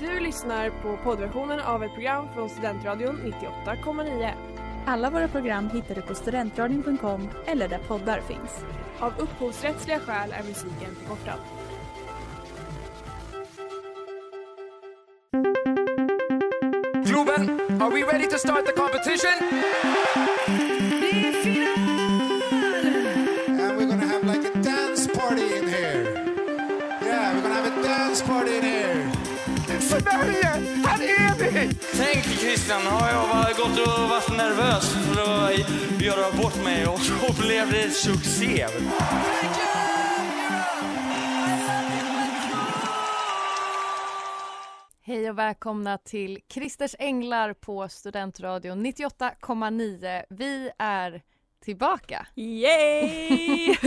Du lyssnar på poddversionen av ett program från Studentradion 98,9. Alla våra program hittar du på studentradion.com eller där poddar finns. Av upphovsrättsliga skäl är musiken förkortad. Globen, are we ready to start the competition? Sverige, här är vi! Tänk Christian, har jag bara gått och varit nervös för att göra bort mig och så blev det succé. Hej och välkomna till Christers Änglar på Studentradion 98,9. Vi är tillbaka. Yay!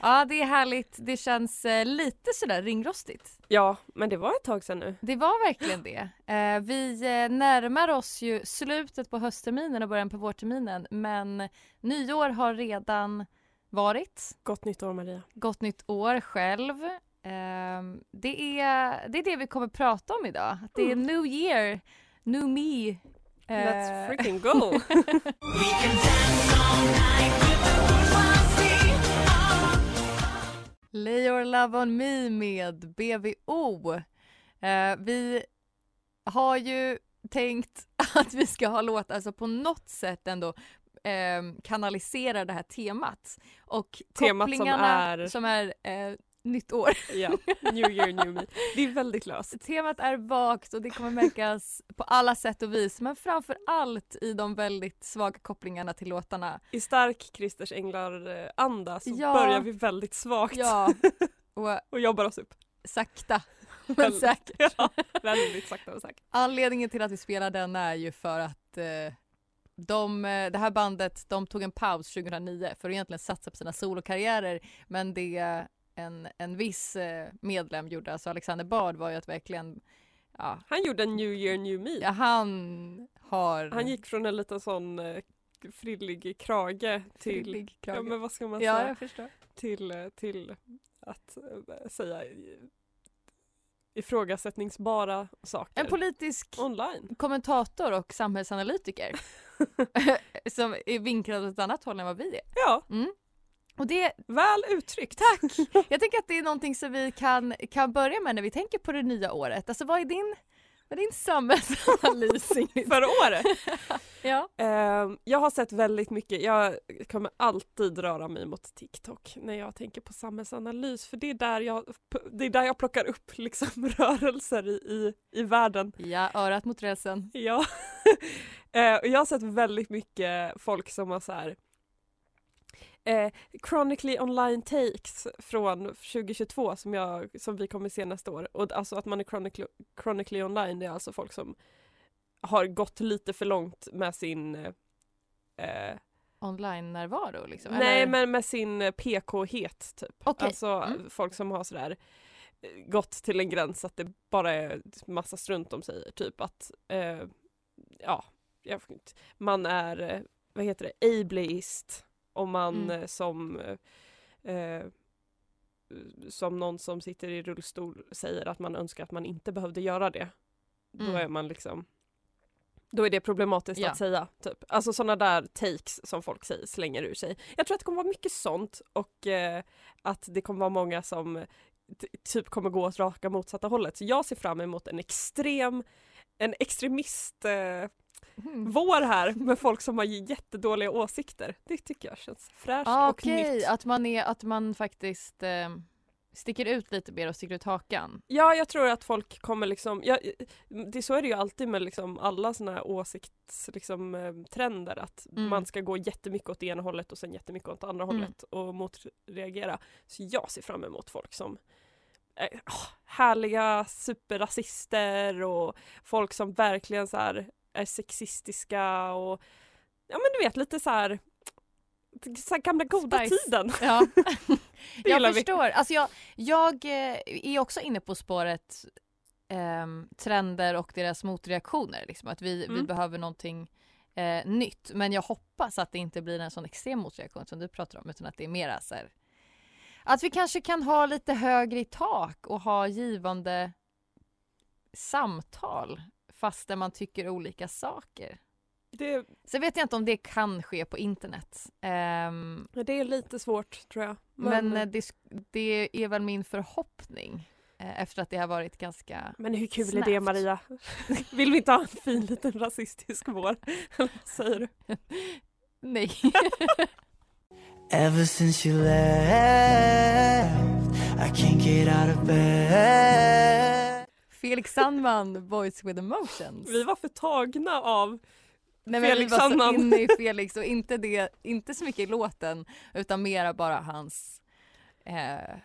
Ja, det är härligt. Det känns eh, lite sådär ringrostigt. ja, men det var ett tag sedan nu. Det var verkligen det. Eh, vi eh, närmar oss ju slutet på höstterminen och början på vårterminen men nyår har redan varit. Gott nytt år Maria. Gott nytt år själv. Eh, det, är, det är det vi kommer prata om idag. Att Det är new year, new me. Let's Eh, freaking go! Lay your love on me med BVO. Eh, vi har ju tänkt att vi ska ha låtar, alltså på något sätt ändå eh, kanalisera det här temat. Och Temat som är- som är eh, nytt år. ja, new year, new me. Det är väldigt löst. Temat är vagt och det kommer märkas på alla sätt och vis men framför allt i de väldigt svaga kopplingarna till låtarna. I stark Christers Änglar-anda så Ja. börjar vi väldigt svagt Ja, och och jobbar oss upp. sakta men Väldigt- säkert. Ja, väldigt sakta och säkert. Anledningen till att vi spelar den är ju för att eh, de, eh, det här bandet de tog en paus 2009 för att egentligen satsa på sina solokarriärer men det en, en viss eh, medlem gjorde, alltså Alexander Bard var ju att verkligen ja, Han gjorde en new year, new me. ja han har Han gick från en liten sån eh, frillig krage till, frillig ja krage. men vad ska man Ja, säga, jag förstår. till, eh, till att säga ifrågasättningsbara saker En politisk online. kommentator och samhällsanalytiker som är vinklad åt ett annat håll än vad vi är. Ja, Och det, väl uttryckt. tack! Jag tänker att det är någonting som vi kan, kan börja med när vi tänker på det nya året. Alltså vad är din, vad är din samhällsanalys? För året. Ja. Ehm, jag har sett väldigt mycket, jag kommer alltid röra mig mot TikTok när jag tänker på samhällsanalys för det är där jag, det är där jag plockar upp liksom rörelser i, i, i världen. ja, örat mot rälsen. Ja. Eh, och jag har sett väldigt mycket folk som har så här eh, Chronically online takes från 2022 som, jag, som vi kommer se nästa år. Och alltså att man är chronically, chronically online det är alltså folk som har gått lite för långt med sin eh, Online-närvaro liksom? Nej eller? men med sin eh, PK-het typ. Okej. Alltså Mm. folk som har sådär eh, gått till en gräns att det bara är massa strunt de säger. Typ att eh, ja, jag, man är, eh, vad heter det, ableist. Om man Mm. eh, som eh, eh, som någon som sitter i rullstol säger att man önskar att man inte behövde göra det. Då Mm. är man liksom då är det problematiskt Ja. att säga. Typ. Alltså sådana där takes som folk säger, slänger ur sig. Jag tror att det kommer vara mycket sånt och eh, att det kommer vara många som typ kommer gå åt raka motsatta hållet. Så jag ser fram emot en extrem, en extremist eh, Mm. vår här med folk som har jättedåliga åsikter. Det tycker jag känns fräscht Ah, och Okej, nytt. att man, är, att man faktiskt eh, sticker ut lite mer och sticker ut hakan. Ja, jag tror att folk kommer liksom, ja, det, så är det ju alltid med liksom alla såna här åsiktstrender liksom, eh, trender, att Mm. man ska gå jättemycket åt det ena hållet och sen jättemycket åt andra Mm. hållet och motreagera. Så jag ser fram emot folk som är åh, härliga superrasister och folk som verkligen så här är sexistiska och ja men du vet lite så här, så här gamla goda Spice. tiden. Ja, jag vi. förstår. Alltså jag, jag eh, är också inne på spåret ehm, trender och deras motreaktioner. Liksom. Att vi, vi Mm. behöver någonting eh, nytt. Men jag hoppas att det inte blir en sån extrem motreaktion som du pratar om utan att det är mera så här, Att vi kanske kan ha lite högre i tak och ha givande samtal fastän man tycker olika saker. Det, Sen vet jag inte om det kan ske på internet. Ehm, det är lite svårt tror jag. men eh, det, det är väl min förhoppning eh, efter att det har varit ganska... men hur kul är snabbt. det Maria? Vill vi inte ha en fin liten rasistisk vår? Vad säger du? Nej. Ever since you left, I can't get out of bed. Felix Sandman, Voice with emotions. Vi var för tagna av Nej, men Felix vi var så inne i Felix och inte, det, inte så mycket i låten utan mera bara hans... Eh,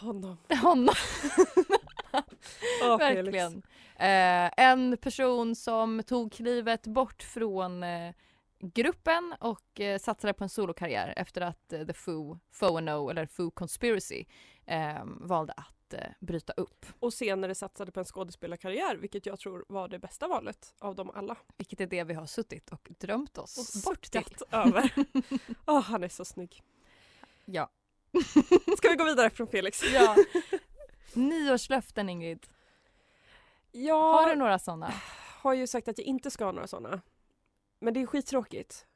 honom. honom. Felix. Verkligen. Eh, en person som tog klivet bort från eh, gruppen och eh, satsade på en solokarriär efter att eh, The Foo, Foo No, eller Foo Conspiracy eh, valde att eh, bryta upp. Och senare satsade på en skådespelarkarriär vilket jag tror var det bästa valet av dem alla. Vilket är det vi har suttit och drömt oss Och bort till. över. Åh, han är så snygg. Ja. Ska vi gå vidare från Felix? ja. Nyårslöften Ingrid. Jag Har du några sådana? har ju sagt att jag inte ska ha några sådana. Men det är skittråkigt.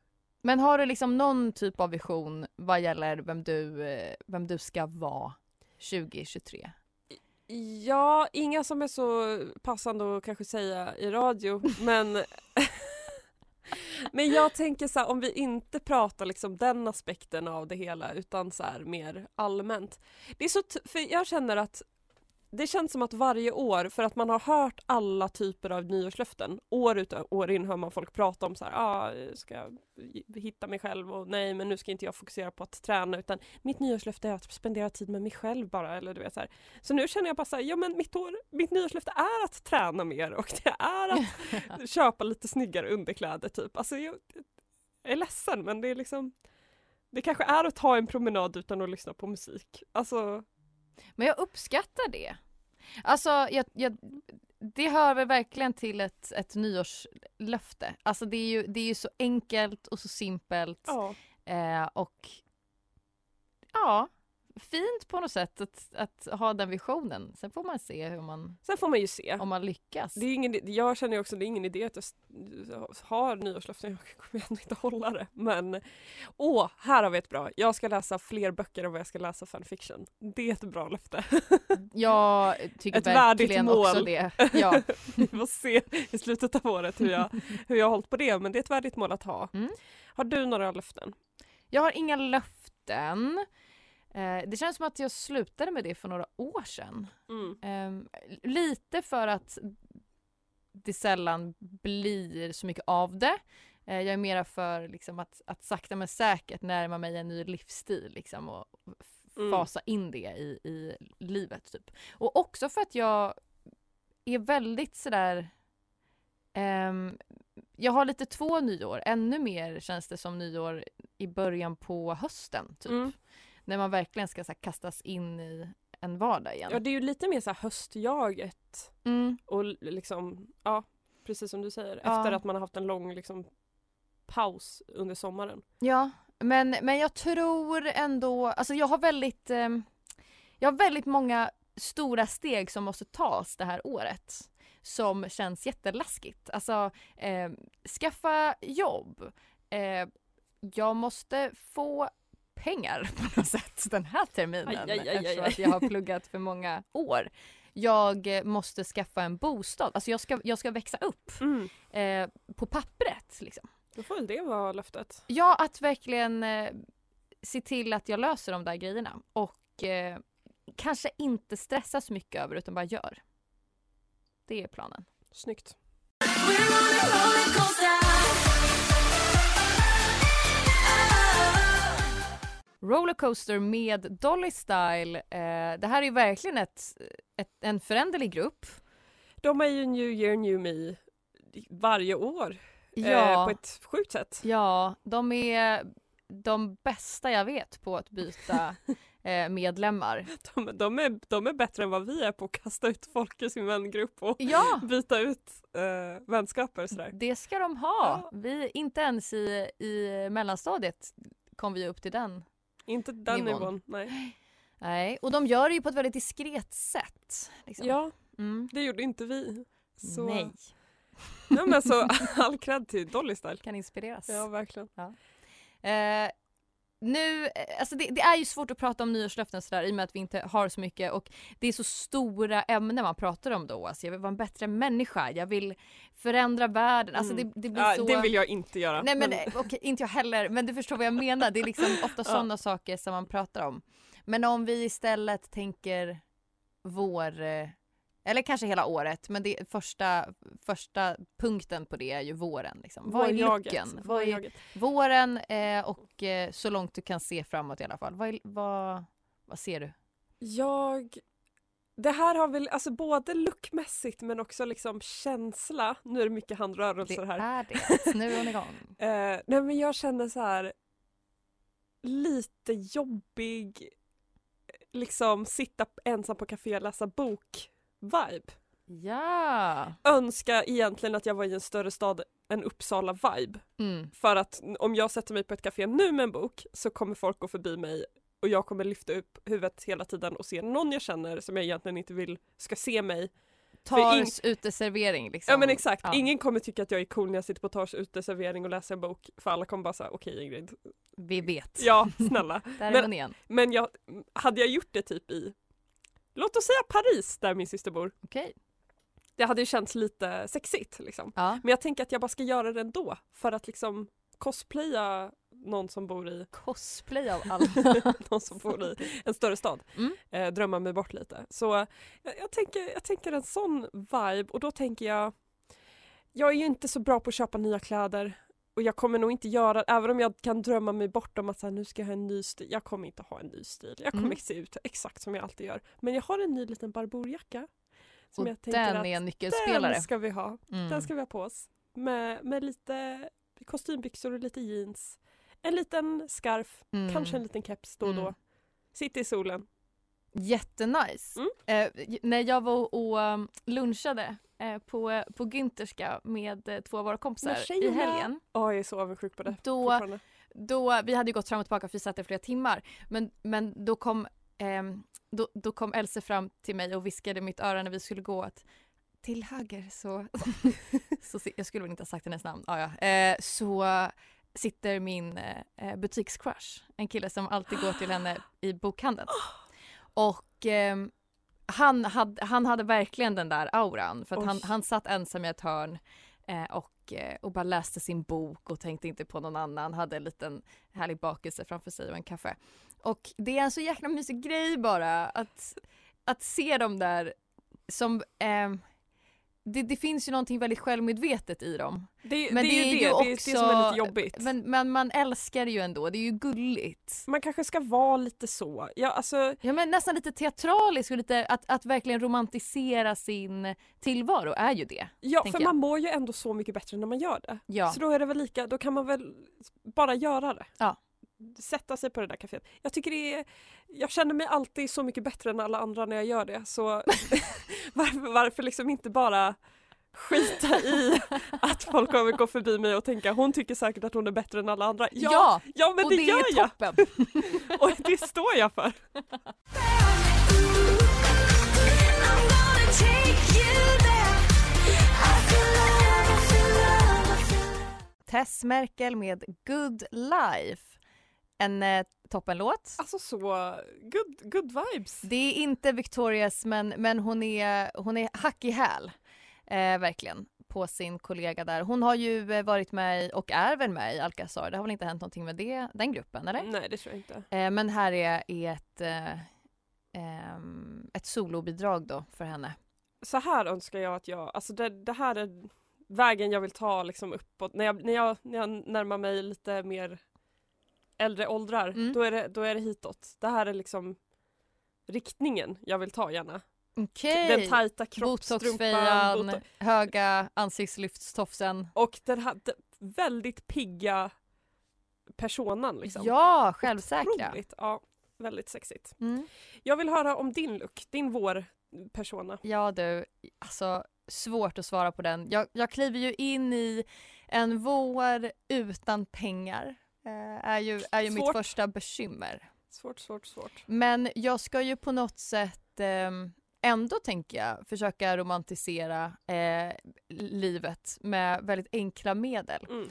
Men har du liksom någon typ av vision vad gäller vem du, eh, vem du ska vara 2023? Ja, inga som är så passande att kanske säga i radio men Men jag tänker så här, om vi inte pratar liksom den aspekten av det hela utan så här mer allmänt. Det är så för jag känner att det känns som att varje år, för att man har hört alla typer av nyårslöften, år ut och år in hör man folk prata om så här, ah, ska jag hitta mig själv och nej men nu ska inte jag fokusera på att träna utan mitt nyårslöfte är att spendera tid med mig själv bara eller du vet så här. Så nu känner jag bara så här, ja men mitt, år, mitt nyårslöfte är att träna mer och det är att köpa lite snyggare underkläder typ. Alltså jag, jag är ledsen men det är liksom det kanske är att ta en promenad utan att lyssna på musik. Alltså, Men jag uppskattar det. Alltså, jag, jag, det hör väl verkligen till ett, ett nyårslöfte. Alltså det är, ju, det är ju så enkelt och så simpelt ja. eh, och ja, fint på något sätt att, att ha den visionen. Sen får man se hur man, Sen får man ju se. om man lyckas. Det är ingen, jag känner också det är ingen idé att jag har nyårslöften, jag kommer ändå inte hålla det. Men åh, här har vi ett bra. Jag ska läsa fler böcker än vad jag ska läsa fanfiction. Det är ett bra löfte. Jag tycker Ett verkligen också mål. det. Ja. Vi får se i slutet av året hur jag, hur jag har hållit på det, men det är ett värdigt mål att ha. Mm. Har du några löften? Jag har inga löften. Eh, det känns som att jag slutade med det för några år sedan. Mm. Ehm, lite för att det sällan blir så mycket av det. Eh, jag är mera för liksom, att, att sakta men säkert närma mig en ny livsstil liksom, och Mm. fasa in det i, i livet. Typ. Och också för att jag är väldigt sådär ehm, jag har lite två nyår, ännu mer känns det som nyår i början på hösten. Typ. Mm. När man verkligen ska så här, kastas in i en vardag igen. Ja, det är ju lite mer så här höstjaget Mm. och liksom, ja, precis som du säger, Ja. efter att man har haft en lång liksom paus under sommaren. Ja, men, men jag tror ändå, alltså jag har väldigt, ehm, jag har väldigt många stora steg som måste tas det här året som känns jättelaskigt. Alltså eh, skaffa jobb, eh, jag måste få pengar på något sätt den här terminen Aj, aj, aj, eftersom att jag har pluggat för många år. Jag eh, måste skaffa en bostad, alltså jag ska, jag ska växa upp eh, på pappret liksom. Då får väl det vara löftet. Ja, att verkligen eh, se till att jag löser de där grejerna och eh, kanske inte stressa så mycket över utan bara gör. Det är planen. Snyggt. Rollercoaster med Dolly Style. Eh, det här är verkligen ett, ett, en föränderlig grupp. De är ju New Year New Me varje år eh, Ja, på ett sjukt sätt. ja, de är de bästa jag vet på att byta eh, medlemmar. De, de, är, de är bättre än vad vi är på att kasta ut folk i sin vängrupp och Ja, byta ut eh, vänskaper sådär. det ska de ha. Vi, inte ens i, i mellanstadiet kom vi upp till den Inte den Nivån. nivån. nej. Nej, och de gör det ju på ett väldigt diskret sätt. Liksom. Ja, Mm. det gjorde inte vi. Så, Nej, Nej men så all cred till Dolly Style. kan inspireras. Ja verkligen. Eh, nu, eh, alltså det, det är ju svårt att prata om nyårslöften sådär i och med att vi inte har så mycket och det är så stora ämnen man pratar om då. Alltså jag vill vara en bättre människa, jag vill förändra världen. Alltså Mm. det, det blir Ja, så... Det vill jag inte göra. Nej men eh, okej, inte jag heller, men du förstår vad jag menar. Det är liksom ofta Ja. sådana saker som man pratar om. Men om vi istället tänker vår, eh, eller kanske hela året, men det första, första punkten på det är ju våren. Liksom. Vad är lycken? Vad är våren eh, och eh, så långt du kan se framåt i alla fall. Vad, är, vad, vad ser du? Jag... Det här har väl, alltså både lookmässigt men också liksom känsla. Nu är det mycket Det handrörelser här. är det. Nu är hon igång. Eh, nej men jag känner så här lite jobbig, liksom sitta ensam på café och läsa bok vibe. Ja! Önska egentligen att jag var i en större stad än Uppsala vibe. Mm. För att om jag sätter mig på ett café nu med en bok så kommer folk gå förbi mig och jag kommer lyfta upp huvudet hela tiden och se någon jag känner som jag egentligen inte vill ska se mig. Tars uteservering liksom. Ja men exakt, Ja. ingen kommer tycka att jag är cool när jag sitter på Tars uteservering och läser en bok för alla kommer bara säga okej Ingrid, Vi vet. ja snälla. Där är men- igen. Men jag, hade jag gjort det typ i, låt oss säga Paris där min syster bor. Okej. Det hade ju känts lite sexigt liksom. Ja. Men jag tänker att jag bara ska göra det ändå för att liksom cosplaya någon som bor i, Cosplay av alla. någon som bor i en större stad. Mm. Eh, drömma mig bort lite. Så eh, jag, jag, tänker, jag tänker en sån vibe och då tänker jag Jag är ju inte så bra på att köpa nya kläder och jag kommer nog inte göra, även om jag kan drömma mig bort om att så här, nu ska jag ha en ny stil. Jag kommer inte ha en ny stil. Jag kommer Mm. se ut exakt som jag alltid gör. Men jag har en ny liten barbourjacka. Som Och jag tänker den att är en nyckelspelare. den ska vi ha. Mm. Den ska vi ha på oss. Med, med lite kostymbyxor och lite jeans. En liten scarf, Mm. kanske en liten keps då och då. Mm. Sitta i solen. Jättenice. Mm. Eh, när jag var och um, lunchade eh, på, på Günterska med eh, två av våra kompisar i helgen. Åh, jag är så avundsjuk på det. Då, då, vi hade ju gått fram och tillbaka för vi satt i flera timmar. Men, men då kom ehm, då, då kom Else fram till mig och viskade i mitt öra när vi skulle gå att till höger så, så jag skulle väl inte ha sagt hennes namn, ah, ja. eh, så sitter min eh, butikscrush, en kille som alltid går till henne i bokhandeln. Och ehm, han, hade, han hade verkligen den där auran för att han, Oj. han satt ensam i ett hörn eh, och, eh, och bara läste sin bok och tänkte inte på någon annan, hade en liten härlig bakelse framför sig och en kaffe. Och det är en så jäkla mysig grej bara att, att se dem där som ehm, det, det finns ju någonting väldigt självmedvetet i dem. Det, Men det, det är är ju det, det är det också- som är lite jobbigt. Men, men man älskar det ju ändå, det är ju gulligt. Man kanske ska vara lite så. Ja, alltså, Ja men nästan lite teatraliskt och lite att, att verkligen romantisera sin tillvaro är ju det. ja för jag. man mår ju ändå så mycket bättre när man gör det. Ja. Så då är det väl lika, då kan man väl bara göra det. Ja. Sätta sig på det där kaféet. Jag tycker det är, jag känner mig alltid så mycket bättre än alla andra när jag gör det. Så varför, varför liksom inte bara skita i att folk kommer gå förbi mig och tänka hon tycker säkert att hon är bättre än alla andra. Ja, Ja, ja men och det, det gör är jag toppen. och det står jag för. Tess Merkel med Good Life. En eh, toppenlåt. Alltså så good, good vibes. Det är inte Victorias men, men hon är, hon är hack i häl. Eh, verkligen. På sin kollega där. Hon har ju eh, varit med och är väl med i Alcazar. Det har väl inte hänt någonting med det, den gruppen eller? Nej det tror jag inte. Eh, men här är, är ett, eh, ehm, ett solobidrag då för henne. så här önskar jag att jag, alltså det, det här är vägen jag vill ta liksom uppåt. När jag, när jag, när jag närmar mig lite mer äldre åldrar, Mm. då, är det, då är det hitåt. Det här är liksom riktningen jag vill ta gärna. Okej. Den tajta kroppstrumpan. Botoxfejan, boto- höga ansiktslyftstofsen. och den här d- väldigt pigga personan liksom. Ja, självsäkra. Otroligt, ja, väldigt sexigt. Mm. Jag vill höra om din look, din vår persona. Ja du, alltså svårt att svara på den. Jag, jag kliver ju in i en vår utan pengar. Eh, är ju, är ju mitt första bekymmer. Svårt, svårt, svårt. Men jag ska ju på något sätt ehm, ändå tänker jag försöka romantisera eh, livet med väldigt enkla medel. Mm.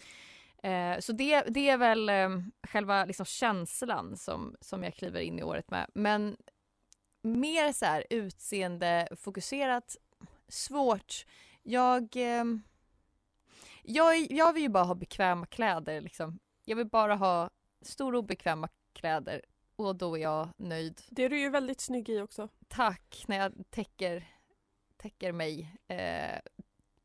Eh, så det, det är väl eh, själva liksom känslan som, som jag kliver in i året med. Men mer så här utseendefokuserat, svårt. Jag, eh, jag, jag vill ju bara ha bekväma kläder. Liksom. Jag vill bara ha stora och bekväma kläder och då är jag nöjd. Det är du ju väldigt snygg i också. Tack när jag täcker, täcker mig. Eh,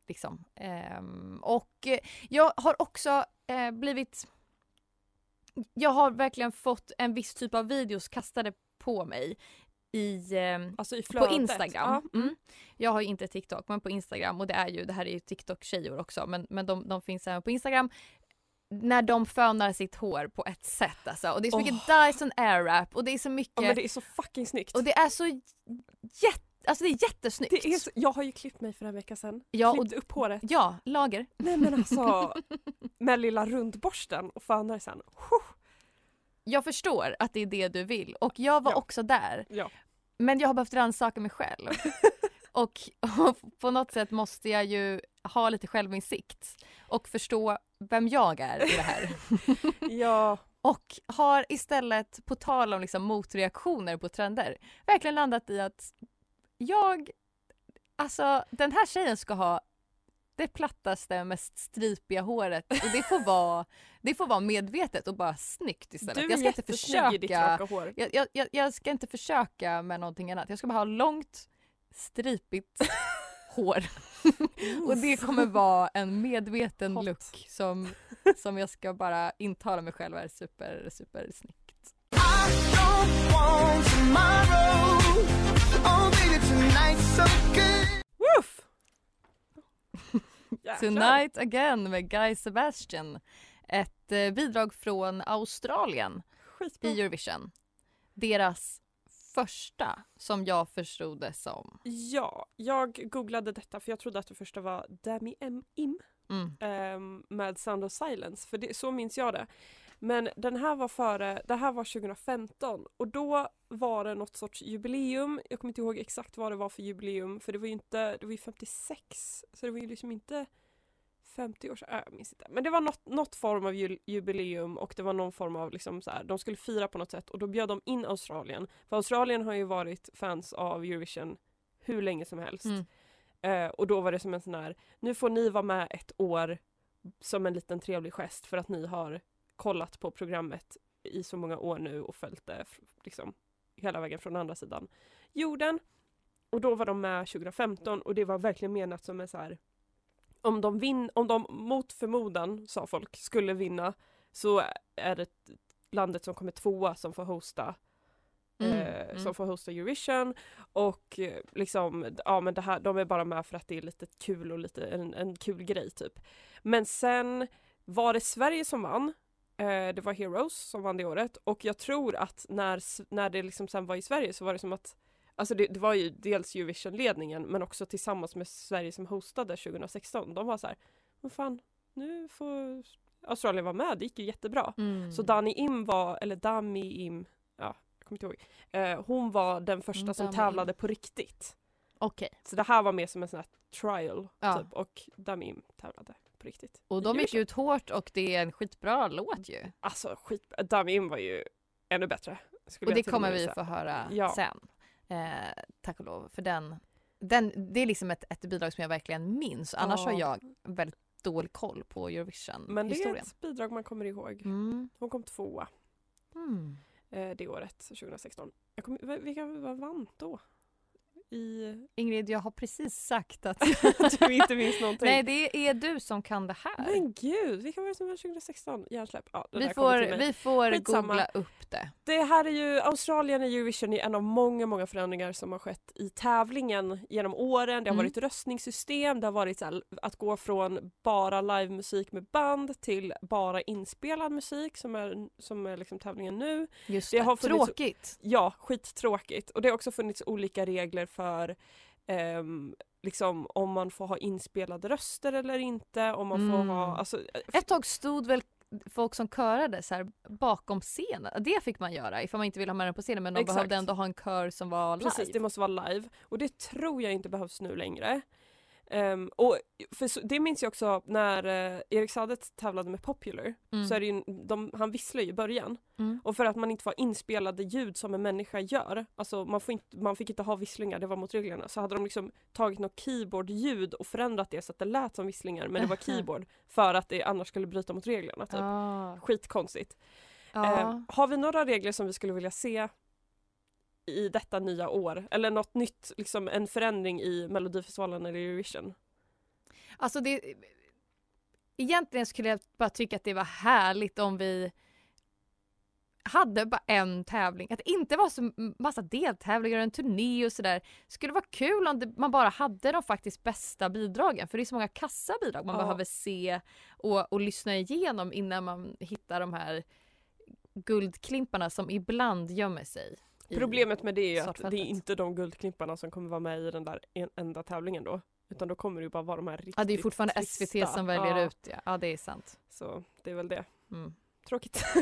liksom. Ehm, och eh, jag har också eh, blivit... Jag har verkligen fått en viss typ av videos kastade på mig i, ehm, Alltså i på. Instagram. Ja. Mm. Jag har ju inte TikTok men på Instagram och det är ju, det här är ju TikTok-tjejor också men, men de, de finns även på Instagram. När de fönar sitt hår på ett sätt alltså. Och det är så mycket Dyson Airwrap och det är så mycket Ja men det är så fucking snyggt. och det är så jätte, alltså det är jättesnyggt. Det är så, jag har ju klippt mig för en vecka sedan. Ja, och- Klippt upp håret. Ja, lager. Nej men alltså med lilla rundborsten och fönar sen. Jag förstår att det är det du vill och jag var Ja. också där. Ja. Men jag har behövt rannsaka mig själv. och, och på något sätt måste jag ju ha lite självinsikt och förstå vem jag är i det här. Ja. och har istället, på tal om liksom motreaktioner på trender, verkligen landat i att jag, alltså den här tjejen ska ha det plattaste, mest stripiga håret och det får vara, det får vara medvetet och bara snyggt istället. Du är jag ska inte jättesnygg i ditt försöka raka hår. jag, jag, jag ska inte försöka med någonting annat. Jag ska bara ha långt, stripigt hår. och det kommer vara en medveten Hot. look som, som jag ska bara intala mig själv är super, super snyggt. Woof! Jäklar. Tonight again med Guy Sebastian. Ett eh, bidrag från Australien Skitbra. i Eurovision. Deras första som jag förstod det som. Ja, jag googlade detta för jag trodde att det första var Dami M. Im Mm. ehm, med Sound of Silence, för det, så minns jag det. Men den här var före, det här var 2015 och då var det något sorts jubileum. Jag kommer inte ihåg exakt vad det var för jubileum för det var ju inte, det var ju 56 så det var ju liksom inte 50 år sedan, äh, jag minns inte. Men det var något, något form av ju, jubileum och det var någon form av liksom så här, de skulle fira på något sätt och då bjöd de in Australien. För Australien har ju varit fans av Eurovision hur länge som helst. Mm. Eh, och då var det som en sån här, nu får ni vara med ett år som en liten trevlig gest för att ni har kollat på programmet i så många år nu och följt det liksom hela vägen från andra sidan jorden. Och då var de med 2015 och det var verkligen menat som en så här om de, vin, om de mot förmodan, sa folk, skulle vinna så är det landet som kommer tvåa som får hosta Mm, eh, mm. som får hosta Eurovision och eh, liksom, ja men det här, de är bara med för att det är lite kul och lite en, en kul grej typ. Men sen var det Sverige som vann, eh, det var Heroes som vann det året och jag tror att när, när det liksom sen var i Sverige så var det som att Alltså det, det var ju dels Eurovision-ledningen men också tillsammans med Sverige som hostade 2016. De var så här, vad fan, nu får Australien vara med, det gick ju jättebra. Mm. Så Dani Im var, eller Dami Im, ja, jag kommer inte ihåg. Eh, hon var den första Mm, som Dami tävlade Im. på riktigt. Okej. Så det här var mer som en sån här trial Ja. typ och Dami Im tävlade på riktigt. Och de gick ut hårt och det är en skitbra låt ju. Alltså skit, Dami Im var ju ännu bättre. Och det kommer vi få höra Ja. sen. Eh, tack och lov. För den, den, det är liksom ett, ett bidrag som jag verkligen minns. Annars har Ja. jag väldigt dålig koll på Eurovision Men det är ett bidrag man kommer ihåg. Mm. Hon kom tvåa Mm. eh, det året, 2016. Jag v- vilka vad vann då? I... Ingrid, jag har precis sagt att du inte minns någonting? Nej, det är du som kan det här. Men gud, vilka var det som vann 2016? Hjärnsläpp? Ja, vi, får, vi får Skitsamma. googla upp det. Det här är ju, Australien i Eurovision är en av många, många förändringar som har skett i tävlingen genom åren. Det har Mm. varit röstningssystem, det har varit här, att gå från bara livemusik med band till bara inspelad musik som är, som är liksom tävlingen nu. Just Det det. har funnits- Tråkigt. Ja, skittråkigt. Och det har också funnits olika regler för ehm, liksom om man får ha inspelade röster eller inte, om man får Mm. ha, alltså Ett tag stod väl folk som körade så här bakom scenen. Det fick man göra ifall man inte ville ha med den på scenen men de Exakt. behövde ändå ha en kör som var live. Precis, det måste vara live. Och det tror jag inte behövs nu längre. Ehm, och för det minns jag också när uh, Erik Sadet tävlade med Popular. Mm. Så är det ju, de, han visslar ju i början. Mm. Och för att man inte får inspelade ljud som en människa gör, alltså man, får inte, man fick inte ha visslingar, det var mot reglerna, så hade de liksom tagit något keyboardljud och förändrat det så att det lät som visslingar men det var keyboard för att det annars skulle bryta mot reglerna. Typ. Ah. Skitkonstigt. Ja. Eh, har vi några regler som vi skulle vilja se i detta nya år? Eller något nytt, liksom en förändring i Melodifestivalen eller Eurovision? Alltså det... Egentligen skulle jag bara tycka att det var härligt om vi hade bara en tävling. Att det inte var så massa deltävlingar och en turné och sådär. Skulle vara kul om det, man bara hade de faktiskt bästa bidragen. För det är så många kassa bidrag man Ja. behöver se och, och lyssna igenom innan man hittar de här guldklimparna som ibland gömmer sig. Problemet med det är ju att det är inte de guldklimparna som kommer vara med i den där en, enda tävlingen då. Utan då kommer det ju bara vara de här riktigt Ja det är fortfarande trista. SVT som väljer ja, ut ja. Ja det är sant. Så det är väl det. Mm. Tråkigt.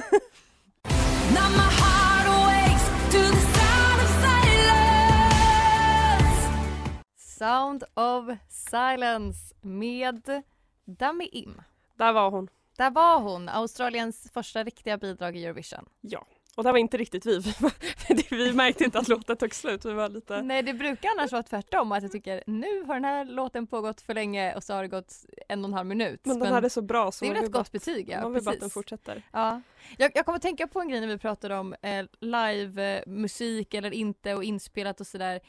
Sound of Silence med Dummy Im. Där var hon. Där var hon, Australiens första riktiga bidrag i Eurovision. Ja. Och där var inte riktigt vi. vi märkte inte att låten tog slut. Vi var lite... Nej det brukar annars vara tvärtom att jag tycker nu har den här låten pågått för länge och så har det gått en och en halv minut. Men den hade så bra så det är väl ett gott betyg ja, man vill bara att den fortsätter. Ja. Jag, jag kommer att tänka på en grej när vi pratade om eh, live eh, musik eller inte och inspelat och sådär.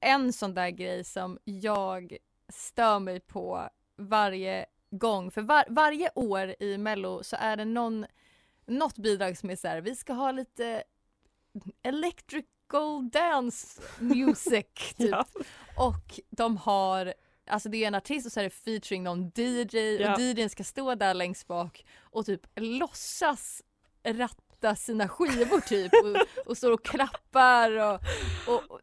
En sån där grej som jag stör mig på varje gång. För var, varje år i mello så är det någon, något bidrag som är så här, vi ska ha lite electrical dance music typ. Ja. Och de har Alltså det är en artist och så är det featuring någon DJ Ja. och DJn ska stå där längst bak och typ låtsas ratta sina skivor typ och, och står och klappar och, och, och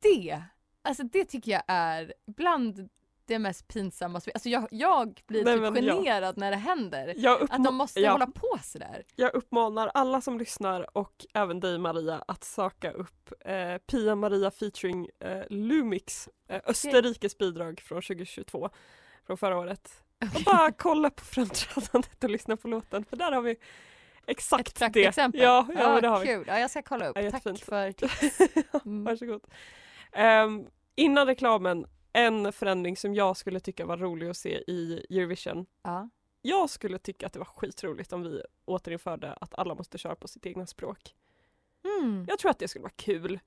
det, alltså det tycker jag är bland det mest pinsamma. Alltså jag, jag blir Nej, typ men ja. generad när det händer. Att de måste ja, hålla på sådär. jag uppmanar alla som lyssnar och även dig Maria att söka upp eh, Pia Maria featuring eh, Lumix, eh, Österrikes bidrag från 2022, från förra året. Och bara kolla på framträdandet och lyssna på låten för där har vi exakt Ett det. praktexempel. Ja, ja, men det har vi. kul. Ja, jag ska kolla upp. Ja, Tack för tips. Mm. Varsågod. Um, innan reklamen, en förändring som jag skulle tycka var rolig att se i Eurovision. Ja. Jag skulle tycka att det var skitroligt om vi återinförde att alla måste köra på sitt egna språk. Mm. Jag tror att det skulle vara kul.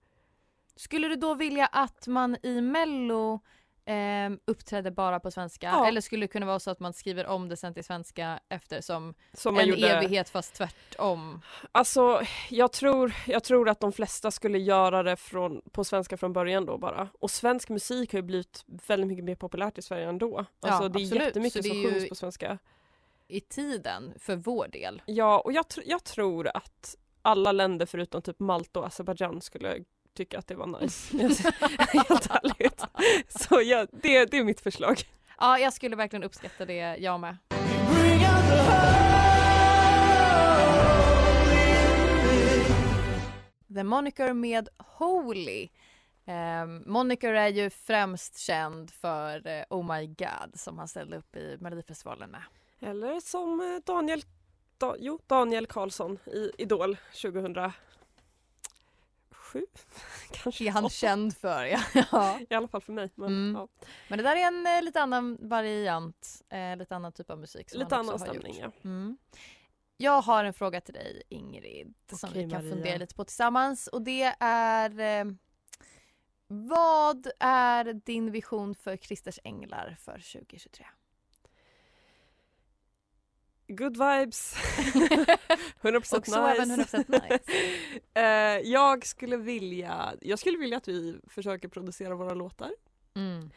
Skulle du då vilja att man i mello eh, uppträdde bara på svenska? Ja. Eller skulle det kunna vara så att man skriver om det sen till svenska efter som, Som en gjorde. evighet fast tvärtom? Alltså, jag tror, jag tror att de flesta skulle göra det från, på svenska från början då bara. Och svensk musik har ju blivit väldigt mycket mer populärt i Sverige ändå. Alltså Ja, det är absolut. jättemycket Så som det är ju- sjungs på svenska. I tiden, för vår del. Ja, och jag, tr- jag tror att alla länder förutom typ Malta och Azerbajdzjan skulle tycka att det var nice. Helt ärligt. Så ja, det, det är mitt förslag. Ja, jag skulle verkligen uppskatta det, jag med. The Moniker med Holy. Um, Moniker är ju främst känd för eh, Oh My God som han ställde upp i Melodifestivalen med. Eller som eh, Daniel, da, jo, Daniel Karlsson i Idol 2007. Kanske är han åtta. känd för. Ja. ja. I alla fall för mig. Men, Mm. ja. Men det där är en eh, lite annan variant, eh, lite annan typ av musik. Som Lite han annan stämning ja. Mm. Jag har en fråga till dig Ingrid som Okej, vi kan Maria. fundera lite på tillsammans och det är eh, Vad är din vision för Christers Änglar för 2023? Good vibes. 100% Också även nice. 100% nice. Eh, jag skulle vilja, jag skulle vilja att vi försöker producera våra låtar. Mm.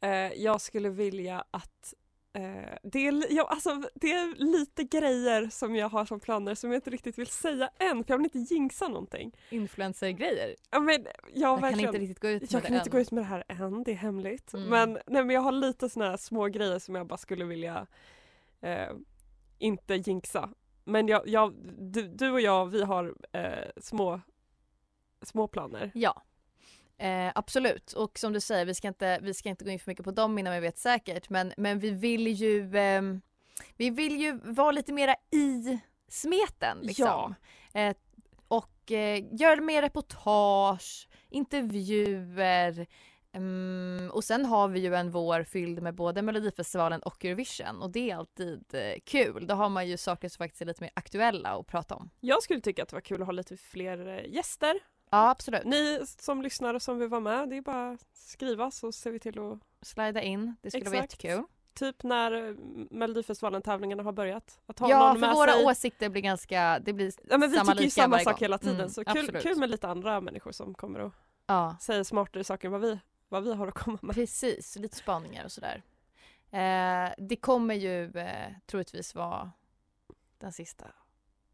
Eh, jag skulle vilja att eh, det, är, ja, alltså, det är lite grejer som jag har som planer som jag inte riktigt vill säga än för jag vill inte jinxa någonting. Influencer-grejer. Ja, men, ja, Jag kan verkligen. inte riktigt gå ut med jag det kan inte än. gå ut med det här än, det är hemligt. Mm. Men, nej, men jag har lite såna här små grejer som jag bara skulle vilja eh, inte jinxa. Men jag, jag, du, du och jag, vi har eh, små, små planer. Ja. Eh, absolut, och som du säger, vi ska, inte, vi ska inte gå in för mycket på dem innan vi vet säkert, men, men vi vill ju ehm, vi vill ju vara lite mera i smeten liksom. Eh, och eh, göra mer reportage, intervjuer mm, och sen har vi ju en vår fylld med både Melodifestivalen och Eurovision och det är alltid eh, kul. Då har man ju saker som faktiskt är lite mer aktuella att prata om. Jag skulle tycka att det var kul att ha lite fler eh, gäster. Ja absolut. Ni som lyssnar och som vill vara med, det är bara att skriva så ser vi till att Slida in, det skulle vara Exakt. jättekul. Typ när eh, Melodifestivalen-tävlingarna har börjat. Att ha Ja, någon för med våra sig. åsikter blir ganska, det blir Ja men vi samma tycker ju samma sak gång. hela tiden Mm, så kul, absolut. kul med lite andra människor som kommer och Ja, säger smartare saker än vad vi, vad vi har att komma med. precis. Lite spaningar och sådär. Eh, det kommer ju eh, troligtvis vara den sista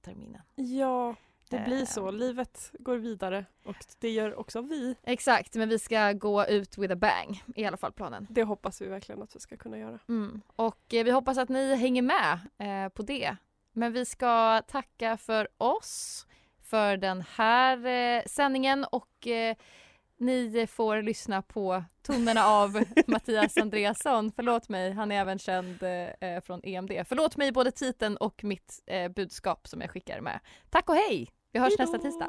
terminen. Ja, det blir så. Ehm. Livet går vidare och det gör också vi. Exakt, men vi ska gå ut with a bang. I alla fall planen. Det hoppas vi verkligen att vi ska kunna göra. Mm. Och eh, vi hoppas att ni hänger med eh, på det. Men vi ska tacka för oss för den här eh, sändningen och eh, ni får lyssna på tonerna av Mattias Andreasson. Förlåt mig, han är även känd eh, från EMD. Förlåt mig både titeln och mitt eh, budskap som jag skickar med. Tack och hej! Vi hörs nästa tisdag.